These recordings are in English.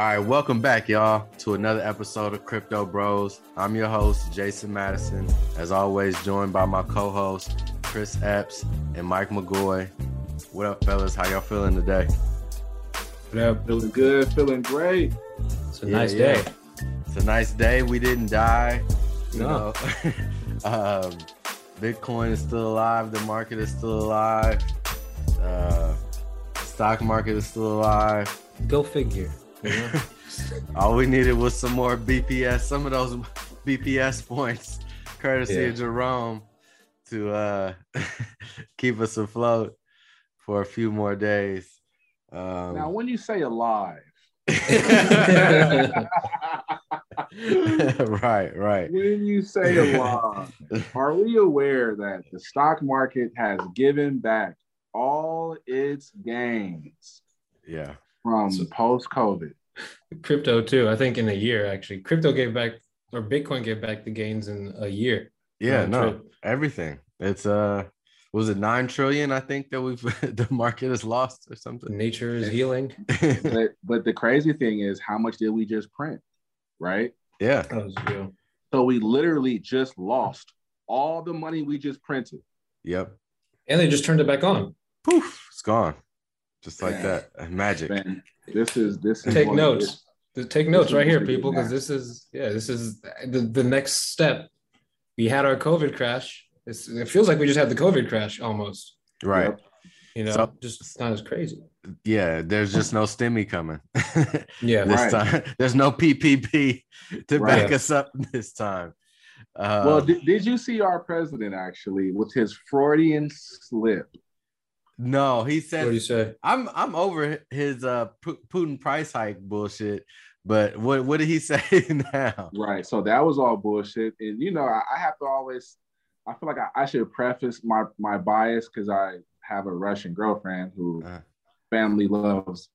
All right, welcome back, y'all, to another episode of Crypto Bros. I'm your host, Jason Madison. As always, joined by my co-host, Chris Epps and Mike McGoy. What up, fellas? How y'all feeling today? What up? Feeling good, feeling great. It's a yeah, nice yeah. day. It's a nice day. We didn't die. You no. know, um, Bitcoin is still alive. The market is still alive. Uh, stock market is still alive. Go figure. All we needed was some more BPS, some of those BPS points, courtesy yeah. of Jerome, to uh, keep us afloat for a few more days. Um, now, when you say alive, right, right. When you say alive, are we aware that the stock market has given back all its gains? Yeah from so, post COVID. Crypto too. I think in a year actually, crypto gave back or Bitcoin gave back the gains in a year. Yeah, no, trip. everything. It's uh was it nine trillion? I think that we've the market has lost or something. Nature is healing. but, but the crazy thing is, how much did we just print? Right? Yeah. So we literally just lost all the money we just printed. Yep. And they just turned it back on. Poof, it's gone just like Man. that. Magic. Man, this is this is take notes. Take notes right here, people, because this is yeah, this is the, the next step. We had our COVID crash. It's, it feels like we just had the COVID crash almost. Right. You know, so, just not as crazy. Yeah, there's just no stimmy coming. yeah, this right. time there's no PPP to right. back us up this time. Uh, well, did, did you see our president actually with his Freudian slip? No, he said. What do you say? I'm I'm over his uh Putin price hike bullshit. But what what did he say now? Right. So that was all bullshit. And you know, I, I have to always. I feel like I, I should preface my my bias because I have a Russian girlfriend who uh family loves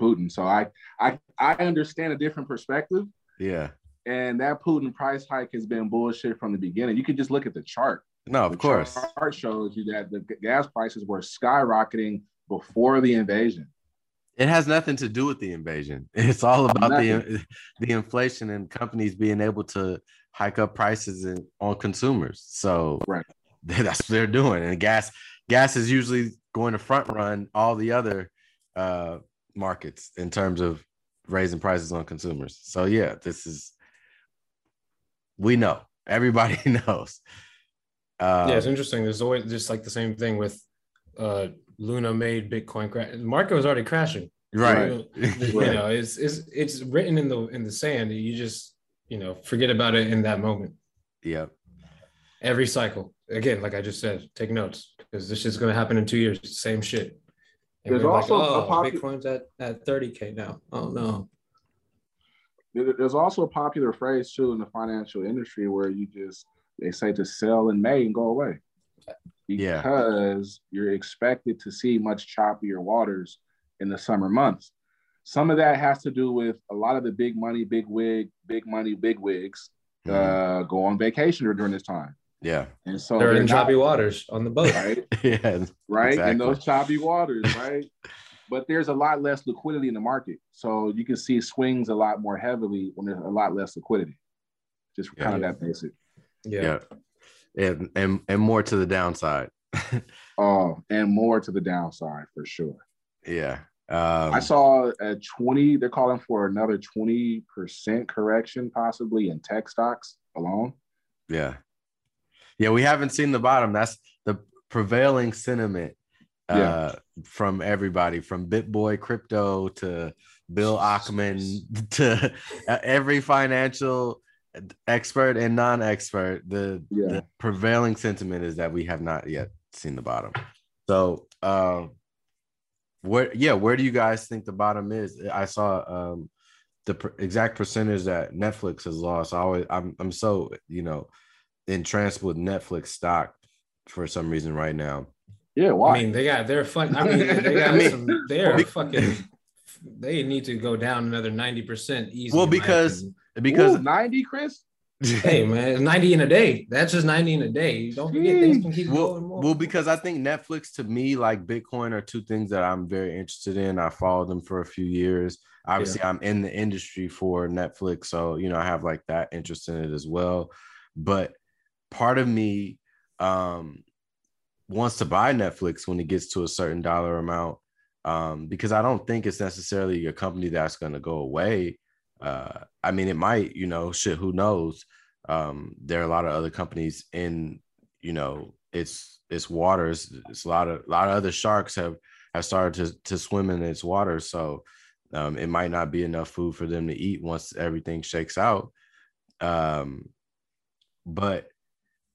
Putin. So I I I understand a different perspective. Yeah. And that Putin price hike has been bullshit from the beginning. You can just look at the chart. No, of the course. Chart shows you that the gas prices were skyrocketing before the invasion. It has nothing to do with the invasion. It's all about the the inflation and companies being able to hike up prices in, on consumers. So right. that's what they're doing. And gas gas is usually going to front run all the other uh, markets in terms of raising prices on consumers. So yeah, this is we know. Everybody knows. Um, yeah, it's interesting. There's always just like the same thing with uh, Luna made Bitcoin crash. Market was already crashing. Right. You know, you know, it's it's it's written in the in the sand. You just you know forget about it in that moment. Yep. Every cycle. Again, like I just said, take notes because this is going to happen in two years. Same shit. And There's also like, oh, popu- Bitcoin's at at 30k now. Oh no. There's also a popular phrase too in the financial industry where you just they say to sell in May and go away because yeah. you're expected to see much choppier waters in the summer months. Some of that has to do with a lot of the big money, big wig, big money, big wigs mm-hmm. uh, go on vacation during this time. Yeah. And so they're, they're in not, choppy waters on the boat. Right. yeah. Right. Exactly. In those choppy waters, right? but there's a lot less liquidity in the market. So you can see swings a lot more heavily when there's a lot less liquidity. Just kind yeah. of that basic. Yeah. and and, and more to the downside. oh, and more to the downside for sure. Yeah. Um, I saw a 20, they're calling for another 20% correction possibly in tech stocks alone. Yeah. Yeah, we haven't seen the bottom. That's the prevailing sentiment uh, yeah. from everybody, from BitBoy Crypto to Bill Ackman to every financial expert and non-expert. The, yeah. the prevailing sentiment is that we have not yet seen the bottom. So, uh, where yeah, where do you guys think the bottom is? I saw um, the pr- exact percentage that Netflix has lost. I always, I'm, I'm so you know entranced with Netflix stock for some reason right now. Yeah, why? I mean, they got they're fun. I mean, they got I mean, some. They're fucking. They need to go down another ninety percent easy. Well, because because Ooh, ninety, Chris. hey man, ninety in a day. That's just ninety in a day. Don't forget things can keep well, going more. Well, because I think Netflix to me, like Bitcoin, are two things that I'm very interested in. I followed them for a few years. Obviously, yeah. I'm in the industry for Netflix, so you know I have like that interest in it as well. But part of me um, wants to buy Netflix when it gets to a certain dollar amount um, because I don't think it's necessarily a company that's going to go away. Uh, I mean, it might, you know, shit, who knows? Um, there are a lot of other companies in, you know, its its waters. It's a lot of a lot of other sharks have have started to to swim in its waters. So um, it might not be enough food for them to eat once everything shakes out. Um, but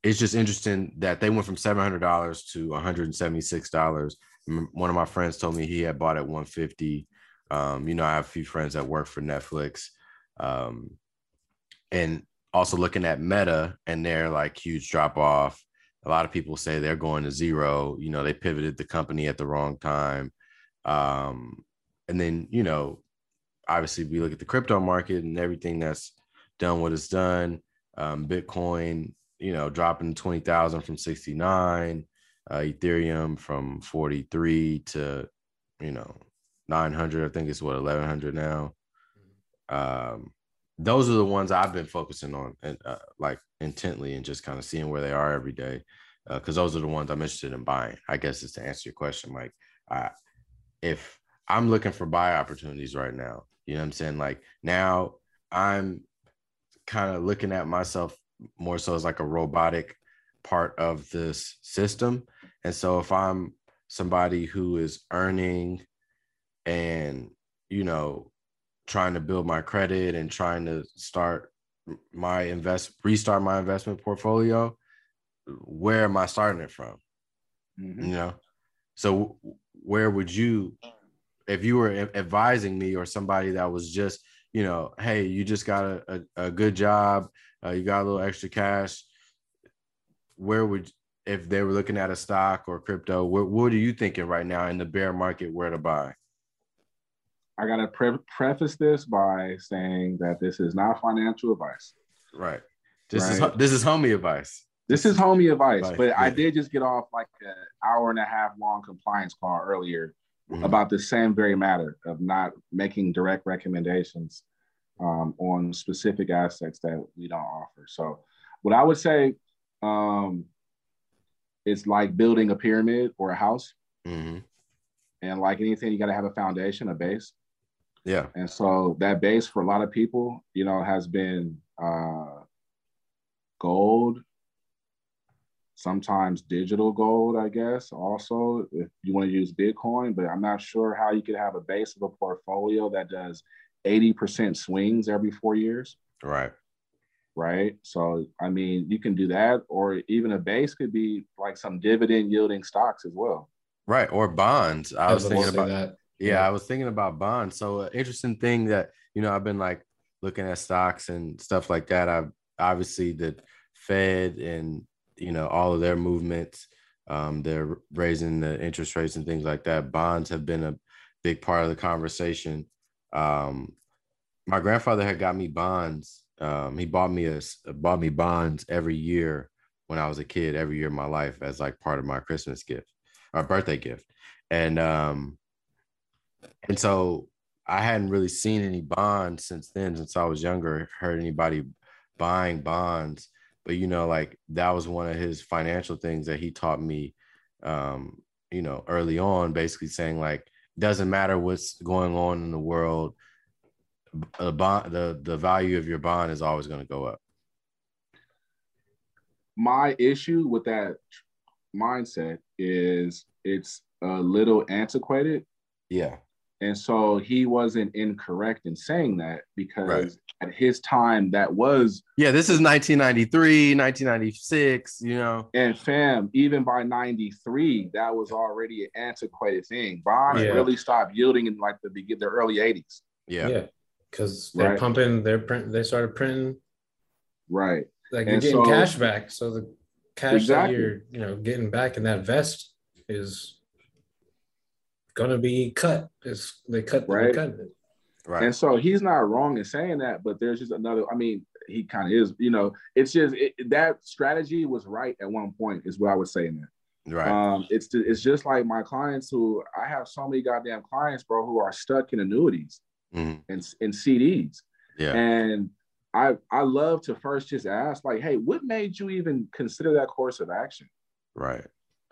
it's just interesting that they went from seven hundred dollars to one hundred and seventy six dollars. One of my friends told me he had bought at one fifty. Um, you know, I have a few friends that work for Netflix, um, and also looking at Meta and their like huge drop off. A lot of people say they're going to zero. You know, they pivoted the company at the wrong time. Um, and then you know, obviously, we look at the crypto market and everything that's done what it's done. Um, Bitcoin you know, dropping 20,000 from 69, uh, Ethereum from 43 to, you know, 900. I think it's what, 1100 now. Um, those are the ones I've been focusing on and uh, like intently and just kind of seeing where they are every day. Uh, Cause those are the ones I'm interested in buying. I guess is to answer your question. Like, I, if I'm looking for buy opportunities right now, you know what I'm saying? Like now I'm kind of looking at myself more so as like a robotic part of this system. And so if I'm somebody who is earning and, you know, trying to build my credit and trying to start my invest restart my investment portfolio, where am I starting it from? Mm-hmm. You know, so where would you, if you were advising me or somebody that was just, you know, hey, you just got a, a, a good job, uh, you got a little extra cash, where would if they were looking at a stock or crypto, what, what are you thinking right now in the bear market where to buy? I got to pre- preface this by saying that this is not financial advice. Right. This right? is this is homie advice. This is homie advice, advice. but yeah. I did just get off like an hour and a half long compliance call earlier mm-hmm. about the same very matter of not making direct recommendations um, on specific assets that we don't offer. So, what I would say, um, it's like building a pyramid or a house. Mm-hmm. And like anything, you got to have a foundation, a base. Yeah. And so that base for a lot of people, you know, has been uh, gold, sometimes digital gold, I guess, also, if you want to use Bitcoin. But I'm not sure how you could have a base of a portfolio that does 80% swings every four years. Right. Right. So, I mean, you can do that, or even a base could be like some dividend yielding stocks as well. Right. Or bonds. I, I was thinking about that. Yeah, I was thinking about bonds. So, uh, interesting thing that, you know, I've been like looking at stocks and stuff like that. I've obviously the Fed and, you know, all of their movements, um, they're raising the interest rates and things like that. Bonds have been a big part of the conversation um, my grandfather had got me bonds. Um, he bought me a bought me bonds every year when I was a kid, every year of my life as like part of my Christmas gift or birthday gift. And um, and so I hadn't really seen any bonds since then, since I was younger, heard anybody buying bonds. but you know, like that was one of his financial things that he taught me, um, you know, early on, basically saying like, doesn't matter what's going on in the world, a bond, the the value of your bond is always going to go up. My issue with that mindset is it's a little antiquated. Yeah. And so he wasn't incorrect in saying that because right. at his time that was Yeah, this is 1993, 1996, you know. And fam, even by 93, that was already an antiquated thing. Bonds yeah. really stopped yielding in like the begin the early 80s. Yeah. Yeah. Because they're right. pumping, they're print they started printing. Right. Like you're getting so, cash back. So the cash exactly. that you're, you know, getting back in that vest is gonna be cut. It's they cut right. They cut it. Right. And so he's not wrong in saying that, but there's just another. I mean, he kind of is. You know, it's just it, that strategy was right at one point. Is what I was saying there. Right. Um, it's it's just like my clients who I have so many goddamn clients, bro, who are stuck in annuities mm-hmm. and and CDs. Yeah. And I I love to first just ask, like, hey, what made you even consider that course of action? Right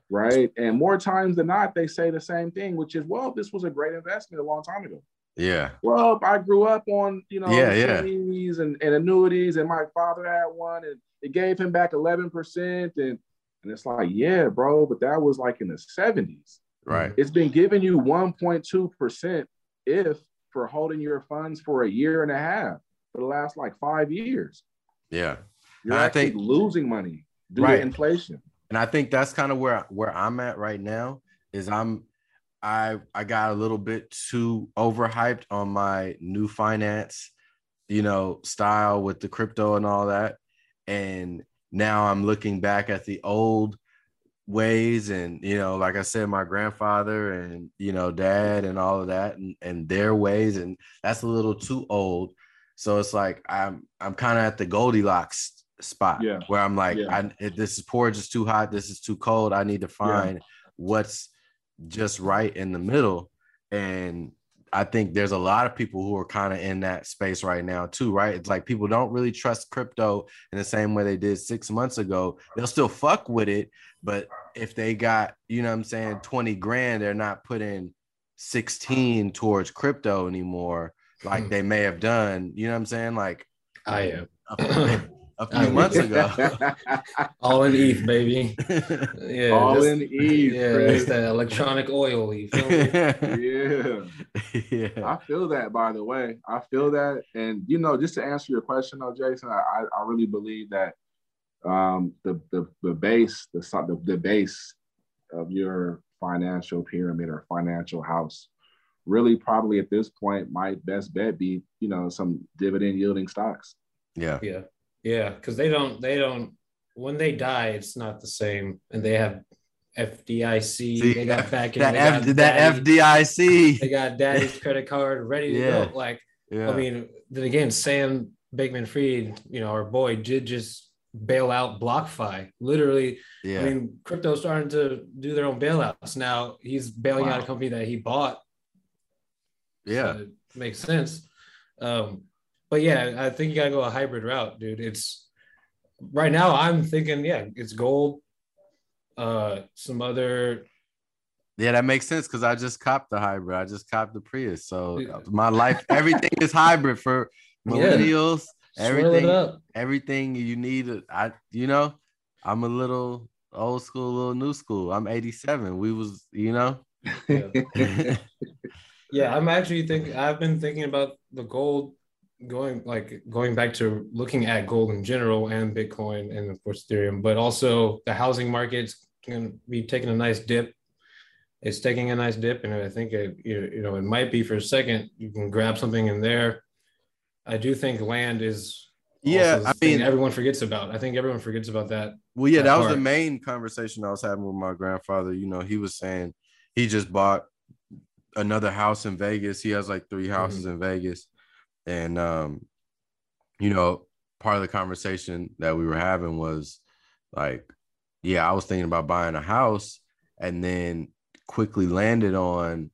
right? And more times than not, they say the same thing, which is, well, this was a great investment a long time ago. Yeah. Well, I grew up on, you know, yeah, yeah. And, and annuities, and my father had one, and it gave him back 11%. And, and it's like, yeah, bro, but that was like in the 70s. Right. It's been giving you 1.2% if for holding your funds for a year and a half for the last like five years. Yeah. You're I think losing money due right. to inflation and I think that's kind of where where I'm at right now. Is I'm I I got a little bit too overhyped on my new finance, you know, style with the crypto and all that, and now I'm looking back at the old ways and you know like i said my grandfather and you know dad and all of that and, and their ways and that's a little too old so it's like i'm i'm kind of at the goldilocks spot yeah. where I'm like, yeah. I, this is porridge is too hot, this is too cold. I need to find yeah. what's just right in the middle. And I think there's a lot of people who are kind of in that space right now too, right? It's like people don't really trust crypto in the same way they did six months ago. They'll still fuck with it, but if they got, you know I'm saying, 20 grand, they're not putting 16 towards crypto anymore, like hmm. they may have done. You know what I'm saying? Like I am. A few months ago. All in ETH, baby. Yeah, all just, in ETH. Yeah, it's that electronic oil. You feel me? yeah. yeah. I feel that. By the way, I feel that, and you know, just to answer your question, though, Jason, I, I really believe that um, the the the base the the, the base of your financial pyramid or financial house really probably at this point my best bet be you know some dividend yielding stocks yeah yeah yeah, because they don't they don't when they die, it's not the same, and they have FDIC. See, they got back that, F, that FDIC. They got daddy's credit card ready to yeah. go. Like, yeah. I mean, then again, Sam Bankman Fried, you know, our boy did just bail out BlockFi. Literally, yeah. I mean, crypto's starting to do their own bailouts now. He's bailing wow. out a company that he bought. Yeah, so makes sense. Um, but yeah, I think you gotta go a hybrid route, dude. It's right now I'm thinking, yeah, it's gold, uh, some other. Yeah, that makes sense because I just copped the hybrid. I just copped the Prius, so yeah. my life, everything is hybrid for millennials. Yeah. Everything, everything you need. I, you know, I'm a little old school, a little new school. I'm 87. We was, you know. Yeah. yeah, I'm actually thinking. I've been thinking about the gold going like going back to looking at gold in general and Bitcoin and of course Ethereum, but also the housing market's going to be taking a nice dip. It's taking a nice dip, and I think it you know it might be for a second. You can grab something in there. I do think land is yeah. I mean, everyone forgets about. I think everyone forgets about that. Well, yeah, that, that was the main conversation I was having with my grandfather. You know, he was saying he just bought another house in Vegas. He has like three houses mm-hmm. in Vegas and um, you know, part of the conversation that we were having was like, yeah, I was thinking about buying a house, and then quickly landed on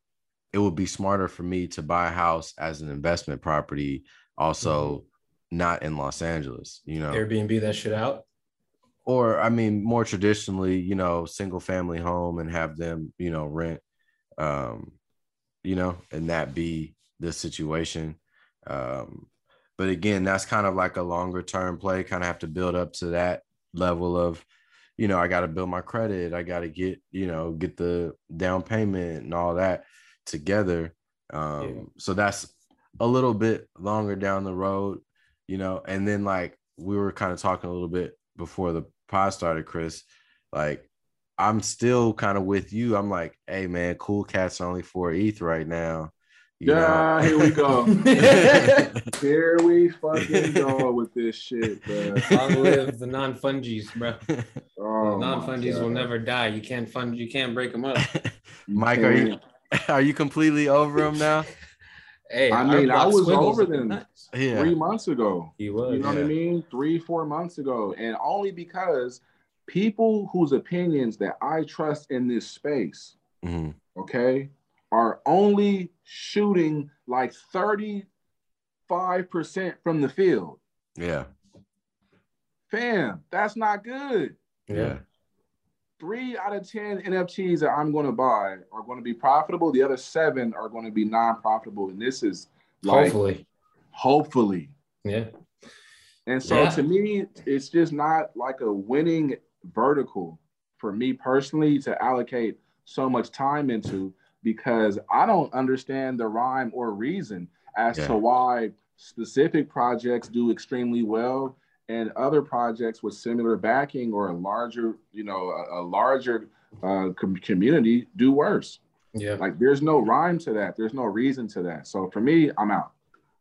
it would be smarter for me to buy a house as an investment property, also mm-hmm. not in Los Angeles. You know, Airbnb that shit out. or I mean, more traditionally, you know, single family home and have them, you know, rent, um, you know, and that be the situation. Um, but again, that's kind of like a longer term play. Kind of have to build up to that level of, you know, I got to build my credit. I got to get, you know, get the down payment and all that together. Um, yeah. So that's a little bit longer down the road, you know. And then like we were kind of talking a little bit before the pod started, Chris. Like I'm still kind of with you. I'm like, hey man, cool cats only four ETH right now. You yeah, know? here we go. here we fucking go with this shit, bro. Long live the non fungies, bro. Oh, non fungies will never die. You can't fund. You can't break them up. Mike, are you are you completely over them now? Hey, I mean, I was over them yeah. three months ago. He was. You know yeah. what I mean? Three, four months ago, and only because people whose opinions that I trust in this space, mm-hmm. okay, are only shooting like 35% from the field. Yeah. Fam, that's not good. Yeah. Three out of 10 NFTs that I'm going to buy are going to be profitable. The other seven are going to be non profitable. And this is like, hopefully. Hopefully. Yeah. And so yeah. to me, it's just not like a winning vertical for me personally to allocate so much time into because I don't understand the rhyme or reason as yeah. to why specific projects do extremely well and other projects with similar backing or a larger, you know, a, a larger uh, com- community do worse. Yeah. Like there's no rhyme to that. There's no reason to that. So for me, I'm out.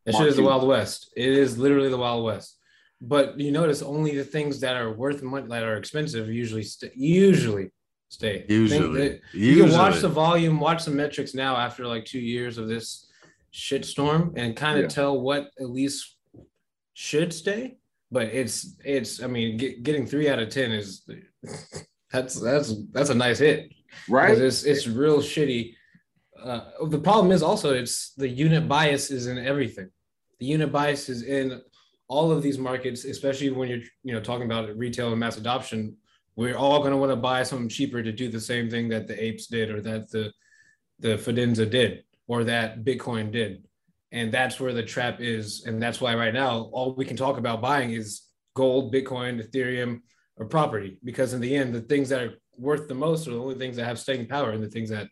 It is the Wild West. It is literally the Wild West. But you notice only the things that are worth money that are expensive usually st- usually stay. Usually, you can watch the volume, watch the metrics now after like two years of this shitstorm, and kind of yeah. tell what at least should stay. But it's it's I mean, get, getting three out of ten is that's that's that's a nice hit, right? It's it's real shitty. Uh, the problem is also it's the unit bias is in everything. The unit bias is in all of these markets, especially when you're you know talking about retail and mass adoption we're all going to want to buy something cheaper to do the same thing that the apes did or that the the Fidenza did or that Bitcoin did. And that's where the trap is. And that's why right now all we can talk about buying is gold, Bitcoin, Ethereum, or property. Because in the end, the things that are worth the most are the only things that have staying power and the things that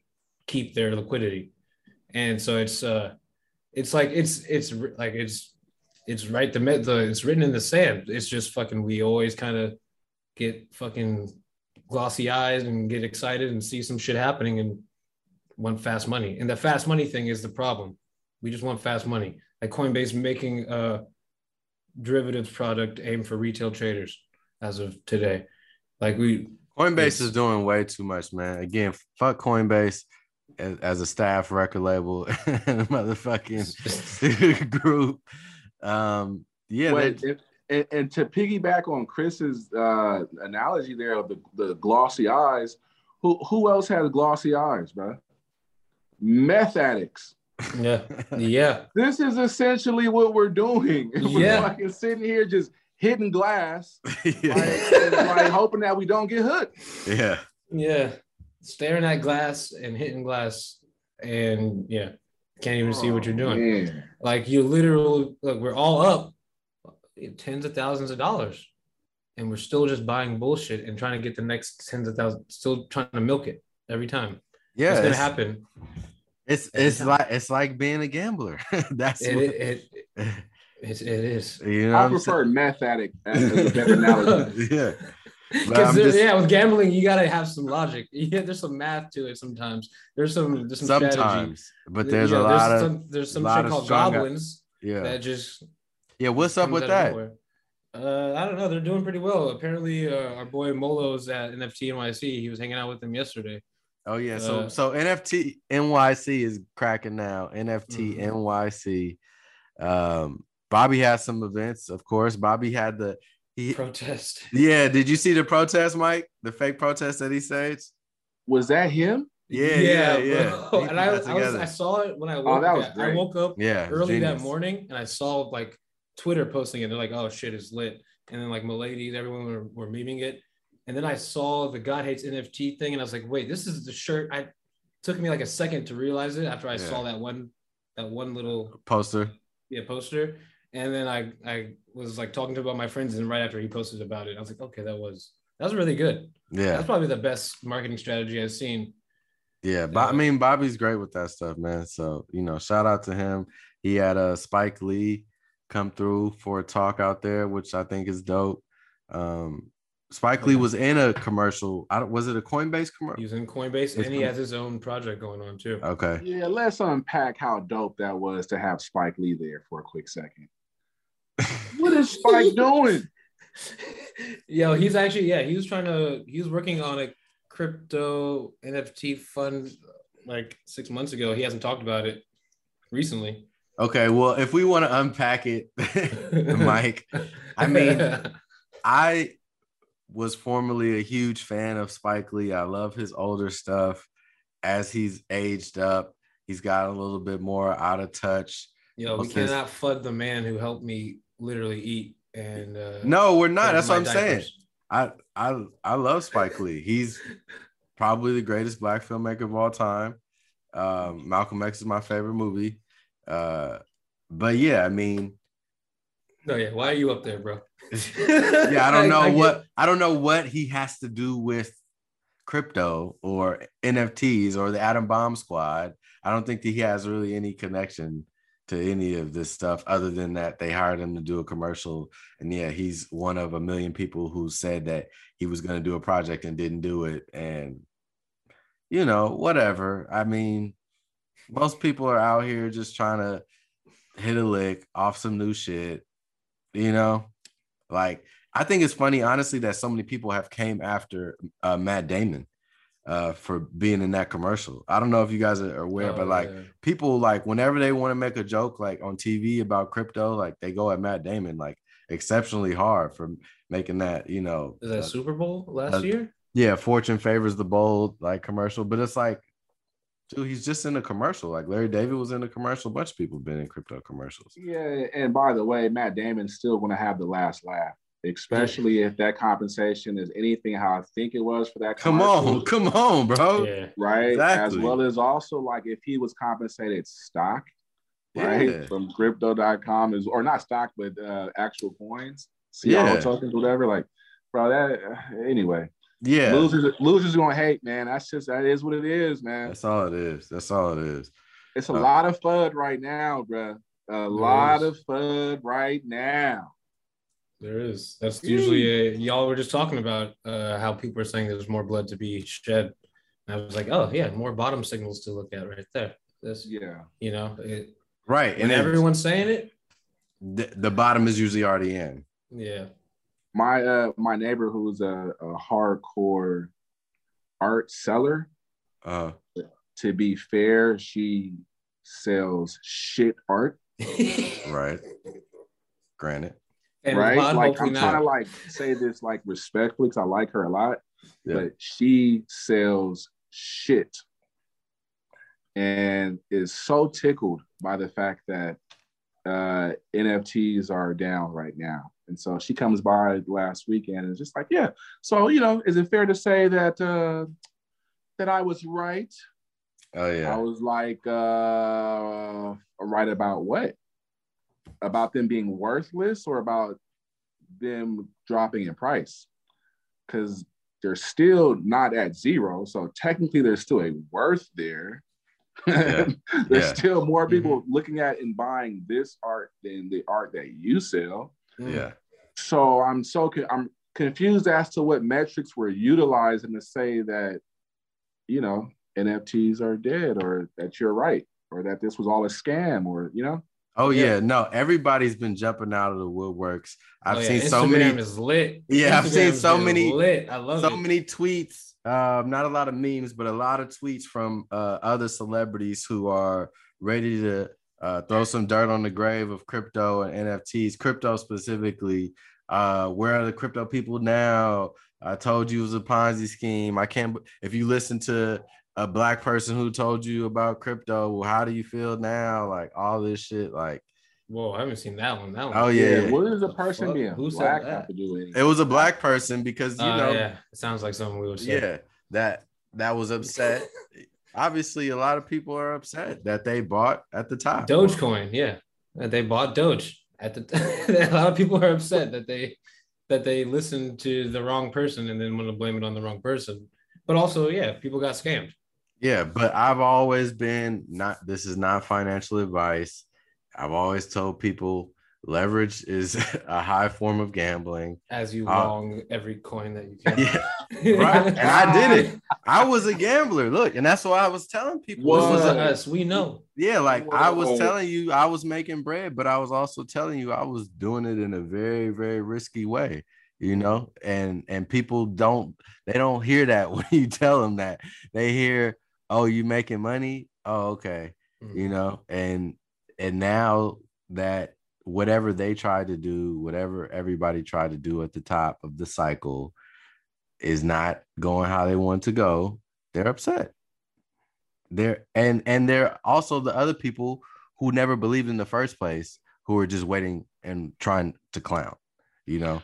keep their liquidity. And so it's uh it's like it's it's like it's it's right the the it's written in the sand. It's just fucking we always kind of get fucking glossy eyes and get excited and see some shit happening and want fast money. And the fast money thing is the problem. We just want fast money. Like Coinbase making a derivatives product aimed for retail traders as of today. Like we Coinbase is doing way too much, man. Again, fuck Coinbase as, as a staff record label and motherfucking group. Um, yeah, Wait, if, and, and to piggyback on Chris's uh, analogy there of the, the glossy eyes, who who else has glossy eyes, bro? Meth addicts. Yeah, yeah. this is essentially what we're doing. Yeah, we're like sitting here just hitting glass, yeah. like, like hoping that we don't get hooked. Yeah, yeah. Staring at glass and hitting glass, and yeah, can't even oh, see what you're doing. Man. Like you literally look, we're all up tens of thousands of dollars and we're still just buying bullshit and trying to get the next tens of thousands still trying to milk it every time yeah it's gonna happen it's it's time. like it's like being a gambler that's it, what, it, it, it, it is you know i prefer meth addict as a better analogy yeah because just... yeah, with gambling, you gotta have some logic. Yeah, there's some math to it. Sometimes there's some there's some sometimes, strategy. but uh, there's a lot there's of some, there's some shit called goblins. Yeah, that just yeah, what's up with that? Uh, I don't know. They're doing pretty well. Apparently, uh, our boy Molo's at NFT NYC. He was hanging out with them yesterday. Oh yeah, so uh, so NFT NYC is cracking now. NFT mm-hmm. NYC. Um, Bobby has some events, of course. Bobby had the he, protest. Yeah, did you see the protest, Mike? The fake protest that he staged. Was that him? Yeah, yeah, yeah. yeah. And I, I, was, I saw it when I woke, oh, up. I woke up yeah, early genius. that morning and I saw like Twitter posting it. They're like, "Oh shit, it's lit," and then like Miladies, everyone were, were memeing it, and then I saw the God hates NFT thing, and I was like, wait, this is the shirt. I took me like a second to realize it after I yeah. saw that one that one little poster. Yeah, poster. And then I I was like talking to about my friends, and right after he posted about it, I was like, okay, that was that was really good. Yeah, that's probably the best marketing strategy I've seen. Yeah, but I mean, Bobby's great with that stuff, man. So you know, shout out to him. He had a uh, Spike Lee come through for a talk out there, which I think is dope. Um, Spike Lee was in a commercial. I don't, was it a Coinbase commercial? He's in Coinbase, and he has his own project going on too. Okay. Yeah, let's unpack how dope that was to have Spike Lee there for a quick second. what is Spike doing? Yo, he's actually yeah, he was trying to. He was working on a crypto NFT fund like six months ago. He hasn't talked about it recently. Okay, well, if we want to unpack it, Mike, I mean, I was formerly a huge fan of Spike Lee. I love his older stuff. As he's aged up, he's got a little bit more out of touch. Yo, we his... cannot flood the man who helped me literally eat. And uh, no, we're not. That's what I'm diapers. saying. I I I love Spike Lee. He's probably the greatest black filmmaker of all time. Um, Malcolm X is my favorite movie. Uh, but yeah, I mean, no, yeah. Why are you up there, bro? yeah, I don't know I, what I don't know what he has to do with crypto or NFTs or the Adam Bomb Squad. I don't think that he has really any connection to any of this stuff other than that they hired him to do a commercial. And yeah, he's one of a million people who said that he was going to do a project and didn't do it. And you know, whatever. I mean, most people are out here just trying to hit a lick off some new shit, you know? Like, I think it's funny, honestly, that so many people have came after uh, Matt Damon uh, for being in that commercial. I don't know if you guys are aware, oh, but like yeah. people like whenever they want to make a joke like on TV about crypto, like they go at Matt Damon like exceptionally hard for making that, you know. Is that uh, Super Bowl last uh, year? Yeah, fortune favors the bold like commercial, but it's like Dude, he's just in a commercial. Like Larry David was in a commercial. A bunch of people have been in crypto commercials. Yeah, and by the way, Matt Damon's still going to have the last laugh, especially if that compensation is anything how I think it was for that. Come on, come on, bro. Yeah. Right. Exactly. As well as also like if he was compensated stock, right, yeah. from crypto.com is or not stock, but uh, actual coins, CRO yeah. tokens, whatever. Like, bro, that anyway. Yeah. Losers losers gonna hate, man. That's just that is what it is, man. That's all it is. That's all it is. It's a uh, lot of FUD right now, bro. A lot is. of FUD right now. There is. That's usually a, y'all were just talking about uh, how people are saying there's more blood to be shed. And I was like, oh yeah, more bottom signals to look at right there. This, yeah, you know, it, right. And everyone's saying it, the, the bottom is usually already in. Yeah my uh my neighbor who's a, a hardcore art seller uh to be fair she sells shit art. Right. Granted. And right? Like i'm trying to like say this like respectfully because i like her a lot yeah. but she sells shit. And is so tickled by the fact that uh nfts are down right now and so she comes by last weekend and is just like, yeah. So, you know, is it fair to say that uh that I was right? Oh yeah. I was like, uh right about what? About them being worthless or about them dropping in price? Because they're still not at zero. So technically there's still a worth there. Yeah. there's yeah. still more people mm-hmm. looking at and buying this art than the art that you sell. Yeah. So I'm so I'm confused as to what metrics were utilizing to say that, you know, NFTs are dead or that you're right or that this was all a scam or you know. Oh yeah, yeah no, everybody's been jumping out of the woodworks. I've oh, yeah. seen Instagram so many. Is lit. Yeah, Instagram I've seen so many. Lit. I love so it. many tweets. Um, not a lot of memes, but a lot of tweets from uh, other celebrities who are ready to uh, throw some dirt on the grave of crypto and NFTs, crypto specifically. Uh, where are the crypto people now? I told you it was a Ponzi scheme. I can't. If you listen to a black person who told you about crypto, well, how do you feel now? Like all this shit. Like, Whoa, I haven't seen that one. That one. Oh yeah. yeah. What is the person Fuck? being Who black have to do with it? It was a black person because you uh, know. Yeah, it sounds like something we would say. Yeah, that that was upset. Obviously, a lot of people are upset that they bought at the top. Dogecoin, yeah, that they bought Doge at the. a lot of people are upset that they that they listened to the wrong person and then want to blame it on the wrong person. But also, yeah, people got scammed. Yeah, but I've always been not. This is not financial advice I've always told people leverage is a high form of gambling. As you uh, long every coin that you can. Yeah, right. and I did it. I was a gambler. Look, and that's why I was telling people. This was us. We know. Yeah, like Whoa. I was telling you, I was making bread, but I was also telling you I was doing it in a very, very risky way. You know, and and people don't they don't hear that when you tell them that. They hear, "Oh, you making money? Oh, okay." Mm-hmm. You know, and and now that whatever they tried to do, whatever everybody tried to do at the top of the cycle is not going how they want to go, they're upset. They're and and they're also the other people who never believed in the first place who are just waiting and trying to clown, you know.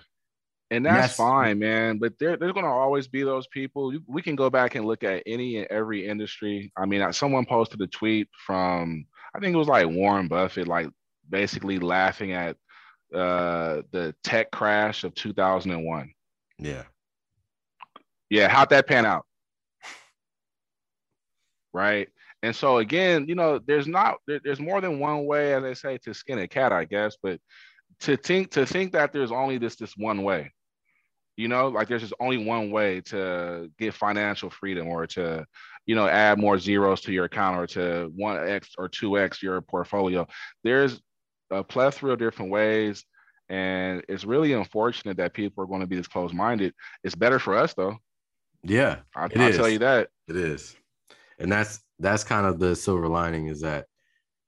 And that's, and that's fine, man. But there, there's going to always be those people. We can go back and look at any and every industry. I mean, someone posted a tweet from I think it was like Warren Buffett, like basically laughing at uh, the tech crash of 2001. Yeah. Yeah. How'd that pan out? right. And so again, you know, there's not there, there's more than one way, as they say, to skin a cat, I guess, but to think to think that there's only this this one way, you know, like there's just only one way to get financial freedom or to you know add more zeros to your account or to 1x or 2x your portfolio. There's a plethora of different ways and it's really unfortunate that people are going to be this close-minded it's better for us though. Yeah I, will tell you that. It is. And that's that's kind of the silver lining is that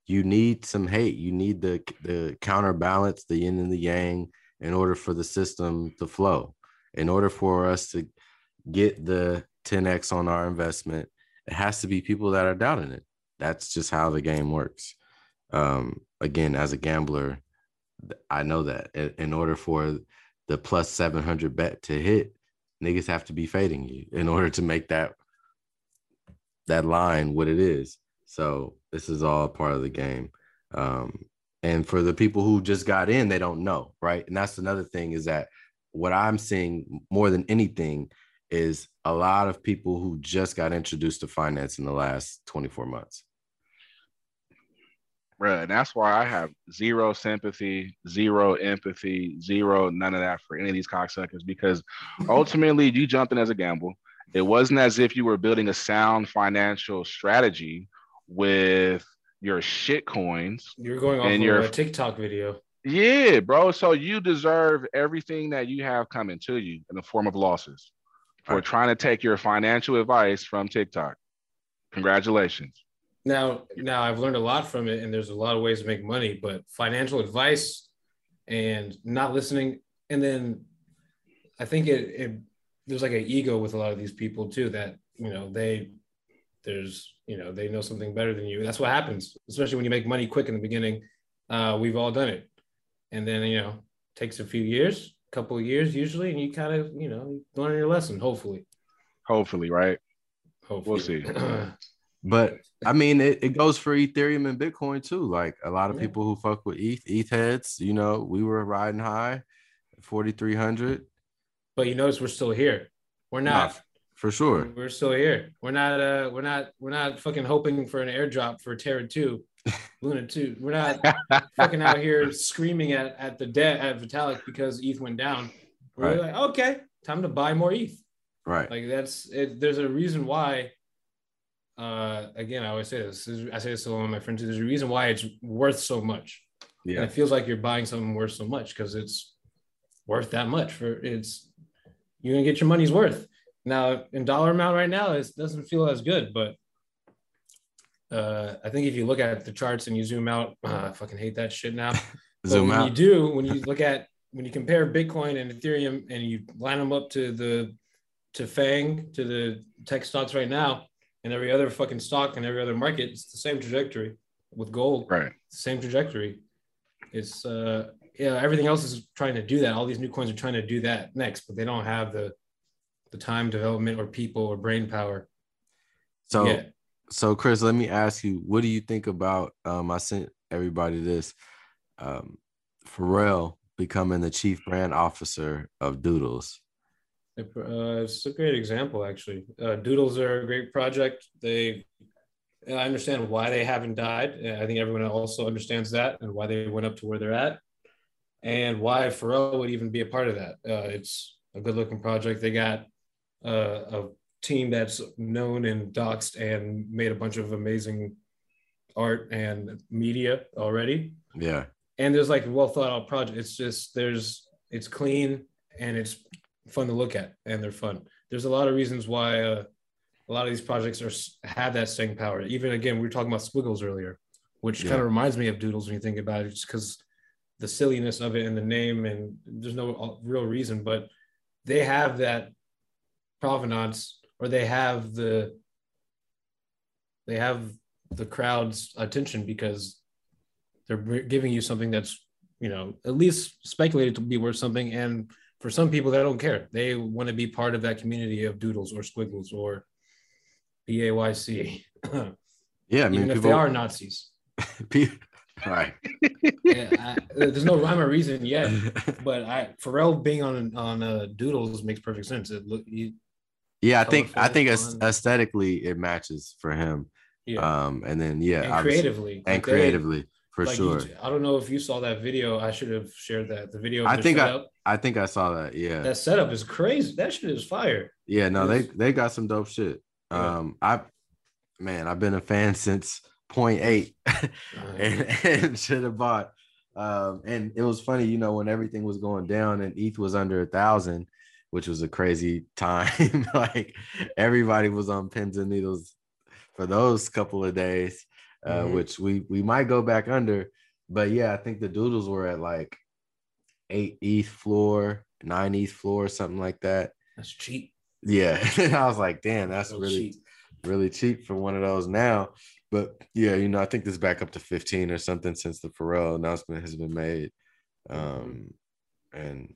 you need some hate. You need the the counterbalance the yin and the yang in order for the system to flow. In order for us to get the 10x on our investment it has to be people that are doubting it. That's just how the game works. Um, again, as a gambler, I know that in order for the plus 700 bet to hit, niggas have to be fading you in order to make that that line what it is. So this is all part of the game. Um, and for the people who just got in, they don't know, right? And that's another thing is that what I'm seeing more than anything is a lot of people who just got introduced to finance in the last 24 months. Right. And that's why I have zero sympathy, zero empathy, zero, none of that for any of these cocksuckers because ultimately you jumped in as a gamble. It wasn't as if you were building a sound financial strategy with your shit coins. You're going off and your TikTok video. Yeah, bro. So you deserve everything that you have coming to you in the form of losses for right. trying to take your financial advice from TikTok. Congratulations. Now, now I've learned a lot from it, and there's a lot of ways to make money. But financial advice and not listening, and then I think it, it there's like an ego with a lot of these people too that you know they there's you know they know something better than you. That's what happens, especially when you make money quick in the beginning. Uh, we've all done it, and then you know takes a few years couple of years usually, and you kind of you know learn your lesson. Hopefully, hopefully, right? Hopefully. We'll see. but I mean, it, it goes for Ethereum and Bitcoin too. Like a lot of yeah. people who fuck with ETH, ETH heads, you know, we were riding high, forty three hundred. But you notice we're still here. We're not. for sure. We're still here. We're not uh we're not we're not fucking hoping for an airdrop for Terra 2 Luna too. We're not fucking out here screaming at, at the debt at Vitalik because ETH went down. We're right. like, okay, time to buy more ETH. Right. Like that's it. There's a reason why. Uh, again, I always say this. I say this to one of my friends. Too, There's a reason why it's worth so much. Yeah. And it feels like you're buying something worth so much because it's worth that much for it's you're gonna get your money's worth. Now in dollar amount right now, it doesn't feel as good, but uh, I think if you look at the charts and you zoom out, uh, I fucking hate that shit now. zoom when out. You do when you look at when you compare Bitcoin and Ethereum and you line them up to the to FAANG to the tech stocks right now and every other fucking stock and every other market, it's the same trajectory with gold. Right. Same trajectory. it's uh yeah, everything else is trying to do that. All these new coins are trying to do that next, but they don't have the the time development or people or brain power. So. So Chris, let me ask you, what do you think about um I sent everybody this um Pharrell becoming the chief brand officer of Doodles? Uh, it's a great example, actually. Uh, Doodles are a great project. They, I understand why they haven't died. I think everyone also understands that and why they went up to where they're at, and why Pharrell would even be a part of that. Uh, it's a good-looking project. They got uh, a team that's known and doxed and made a bunch of amazing art and media already. Yeah and there's like well thought out project. It's just there's it's clean and it's fun to look at and they're fun. There's a lot of reasons why uh, a lot of these projects are have that staying power. Even again, we were talking about squiggles earlier, which yeah. kind of reminds me of doodles when you think about it, just because the silliness of it and the name and there's no uh, real reason, but they have that provenance or they have the they have the crowd's attention because they're giving you something that's you know at least speculated to be worth something. And for some people they don't care. They want to be part of that community of doodles or squiggles or b-a-y-c yeah i mean even if they are nazis. Right. Yeah, I, there's no rhyme or reason yet but i pharrell being on on uh, doodles makes perfect sense. It look he, yeah i think i think aesthetically it matches for him yeah. um and then yeah and creatively and like creatively for like sure. You, I don't know if you saw that video. I should have shared that. The video. I think setup, I, I think I saw that. Yeah. That setup is crazy. That shit is fire. Yeah. No, they they got some dope shit. Yeah. Um, I, man, I've been a fan since point eight, and, and should have bought. Um, and it was funny, you know, when everything was going down and ETH was under a thousand, which was a crazy time. like everybody was on pins and needles for those couple of days uh, mm-hmm. which we we might go back under. But yeah, I think the Doodles were at like eight ETH floor, nine ETH floor, something like that. That's cheap. Yeah, and I was like, damn, that's really cheap. really cheap for one of those now. But yeah, you know, I think this back up to 15 or something since the Pharrell announcement has been made. Um, and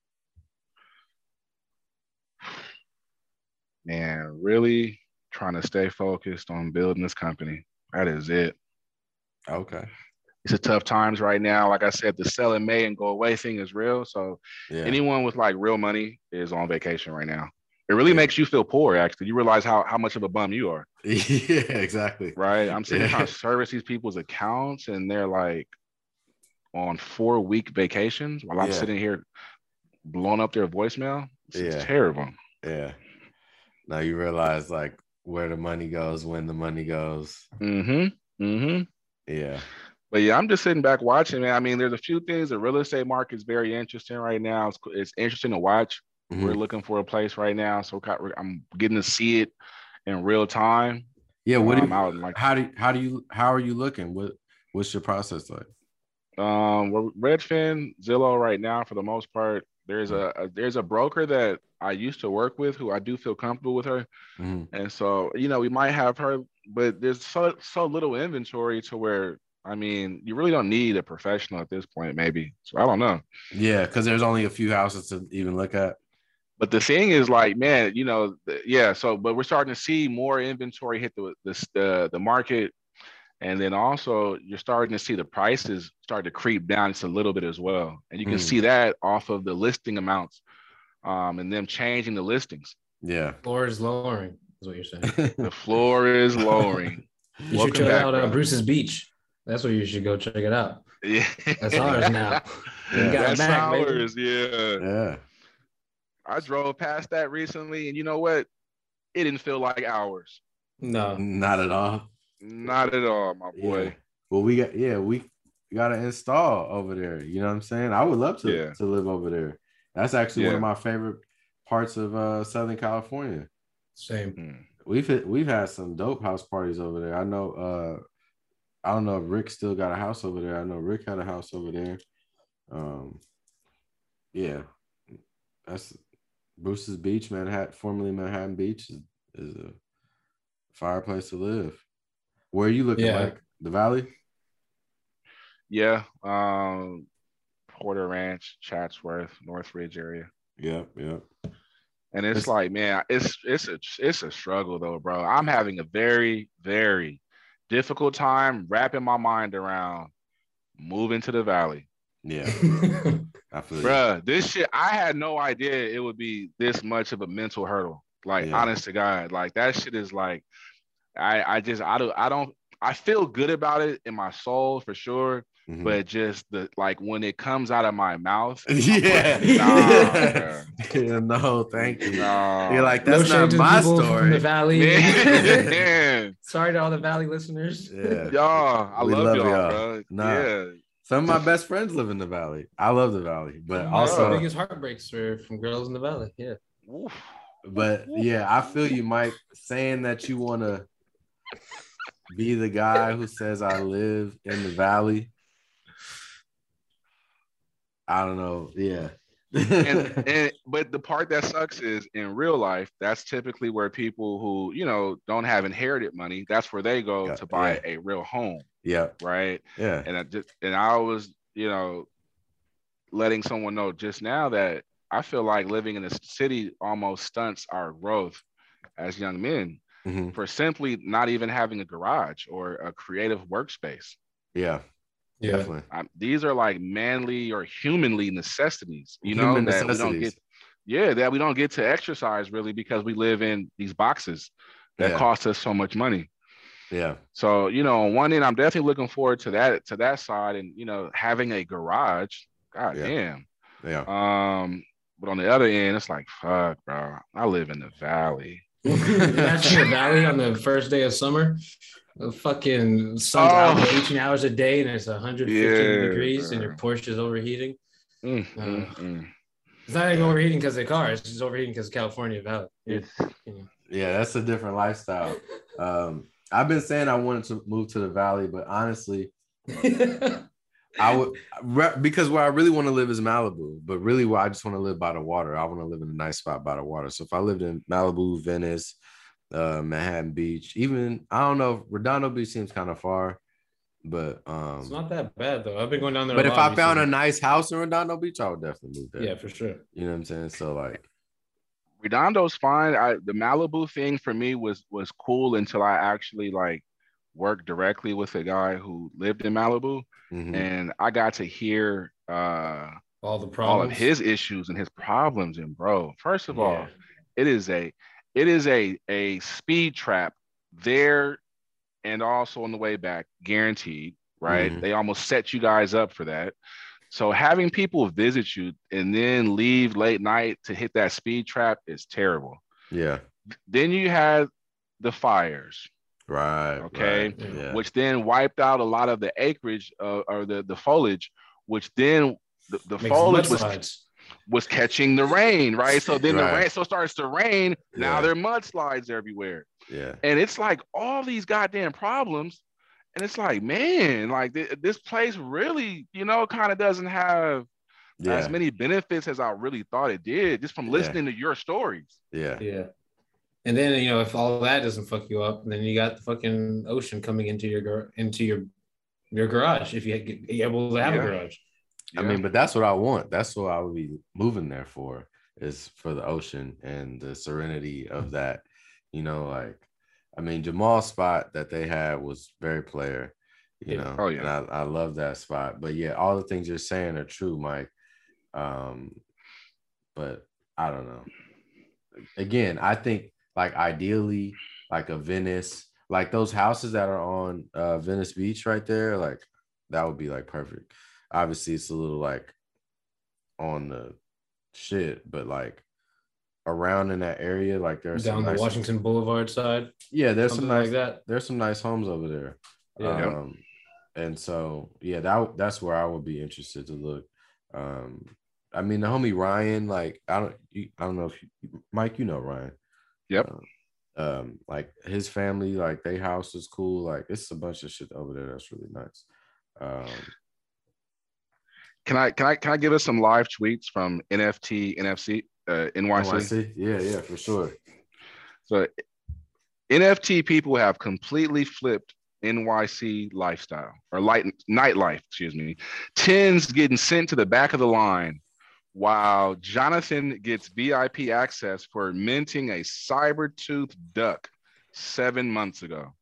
And really trying to stay focused on building this company. That is it. Okay. It's a tough times right now. Like I said, the sell in May and go away thing is real. So yeah. anyone with like real money is on vacation right now. It really yeah. makes you feel poor, actually. You realize how, how much of a bum you are. yeah, exactly. Right. I'm sitting yeah. trying to service these people's accounts and they're like on four week vacations while I'm yeah. sitting here blowing up their voicemail. It's, yeah. It's terrible. Yeah. Now you realize like where the money goes, when the money goes. Mm-hmm. Mm-hmm. Yeah. But yeah, I'm just sitting back watching, man. I mean, there's a few things. The real estate market is very interesting right now. It's, it's interesting to watch. Mm-hmm. We're looking for a place right now, so I'm getting to see it in real time. Yeah, what do you, like, how do how do you how are you looking? What what's your process like? Um, we're Redfin, Zillow right now for the most part. There's a, a, there's a broker that I used to work with who I do feel comfortable with her, mm-hmm. and so you know we might have her, but there's so so little inventory to where I mean you really don't need a professional at this point, maybe. So I don't know. Yeah, because there's only a few houses to even look at. But the thing is, like, man, you know, yeah. So, but we're starting to see more inventory hit the the the, the market, and then also you're starting to see the prices start to creep down just a little bit as well, and you can mm. see that off of the listing amounts, um, and them changing the listings. Yeah, floor is lowering, is what you're saying. the floor is lowering. you Welcome should check back, out uh, Bruce's Beach. That's where you should go check it out. Yeah, that's ours now. Yeah. That's back, ours. Baby. Yeah. Yeah. I drove past that recently, and you know what? It didn't feel like ours. No, not at all. Not at all, my boy. Yeah. Well, we got yeah, we got to install over there. You know what I'm saying? I would love to yeah. to live over there. That's actually yeah. one of my favorite parts of uh, Southern California. Same. Hmm. We've hit, we've had some dope house parties over there. I know. uh I don't know if Rick still got a house over there. I know Rick had a house over there. Um, yeah, that's Bruce's Beach, Manhattan, formerly Manhattan Beach, is, is a fireplace to live. Where are you looking yeah. like? The Valley? Yeah. Um, Porter Ranch, Chatsworth, Northridge area. Yep, yep. And it's, it's like, man, it's it's a it's a struggle though, bro. I'm having a very, very difficult time wrapping my mind around moving to the valley. Yeah. I feel Bruh, this shit, I had no idea it would be this much of a mental hurdle. Like, yeah. honest to God, like that shit is like, I, I just, I don't, I don't, I feel good about it in my soul for sure. Mm-hmm. But just the like when it comes out of my mouth, yeah, like, nah, yeah, no, thank you. Nah. You're like that's no not my story. the valley. Man. Sorry to all the valley listeners. Yeah, y'all, I love, love, y'all, y'all. bro. Nah. Yeah, some of my best friends live in the valley. I love the valley, but also the biggest heartbreaks are from girls in the valley. Yeah. But yeah, I feel you, Mike, saying that you want to be the guy who says I live in the valley. I don't know. Yeah. and, and, but the part that sucks is in real life that's typically where people who you know don't have inherited money that's where they go yeah, to buy yeah. a real home yeah. Right. Yeah. And I just and I was, you know, letting someone know just now that I feel like living in a city almost stunts our growth as young men mm-hmm. for simply not even having a garage or a creative workspace. Yeah. Yeah. Definitely. I, these are like manly or humanly necessities, you Human know, that we don't get yeah, that we don't get to exercise really because we live in these boxes that yeah. cost us so much money. Yeah. So, you know, on one end, I'm definitely looking forward to that to that side and you know, having a garage. God yeah. damn. Yeah. Um, but on the other end, it's like, fuck, bro. I live in the valley. Imagine the valley on the first day of summer. The fucking sun's oh. out 18 hours a day and it's 115 yeah, degrees bro. and your Porsche is overheating. Mm, uh, mm, mm. It's not even overheating because of the car. It's just overheating because California Valley. It's, yeah, that's a different lifestyle. Um, I've been saying I wanted to move to the valley, but honestly, I would because where I really want to live is Malibu, but really where I just want to live by the water. I want to live in a nice spot by the water. So if I lived in Malibu, Venice, uh, Manhattan Beach, even I don't know, Redondo Beach seems kind of far, but um, it's not that bad though. I've been going down there. But if I found a nice house in Redondo Beach, I would definitely move there. Yeah, for sure. You know what I'm saying? So like, Redondo's fine. I the Malibu thing for me was was cool until I actually like worked directly with a guy who lived in Malibu, mm-hmm. and I got to hear uh, all the problems, all of his issues and his problems. And bro, first of yeah. all, it is a it is a a speed trap there, and also on the way back, guaranteed. Right? Mm-hmm. They almost set you guys up for that. So having people visit you and then leave late night to hit that speed trap is terrible. Yeah. Then you had the fires. Right. Okay. Right, yeah. Which then wiped out a lot of the acreage uh, or the, the foliage, which then the, the foliage was, was catching the rain, right? So then right. the rain so starts to rain. Now there are mudslides everywhere. Yeah. And it's like all these goddamn problems. And it's like, man, like th- this place really, you know, kind of doesn't have yeah. as many benefits as I really thought it did just from listening yeah. to your stories. Yeah. Yeah. And then you know if all that doesn't fuck you up, then you got the fucking ocean coming into your gar- into your your garage if you get able to have yeah. a garage. I mean, but that's what I want. That's what I would be moving there for is for the ocean and the serenity of that. You know, like I mean, Jamal's spot that they had was very player. You know, oh yeah, and I, I love that spot. But yeah, all the things you're saying are true, Mike. Um, but I don't know. Again, I think like ideally, like a Venice, like those houses that are on uh, Venice Beach right there, like that would be like perfect. Obviously, it's a little like on the shit, but like around in that area, like there's down the nice, Washington Boulevard side. Yeah, there's some nice like that. There's some nice homes over there. Yeah. Um, and so yeah, that that's where I would be interested to look. Um, I mean, the homie Ryan, like I don't, I don't know if you, Mike, you know Ryan. Yep. Um, um, like his family, like they house is cool. Like it's a bunch of shit over there that's really nice. Um, can I can I can I give us some live tweets from NFT NFC uh, NYC? NYC? Yeah, yeah, for sure. So NFT people have completely flipped NYC lifestyle or light nightlife, excuse me. Tens getting sent to the back of the line while Jonathan gets VIP access for minting a cyber tooth duck seven months ago.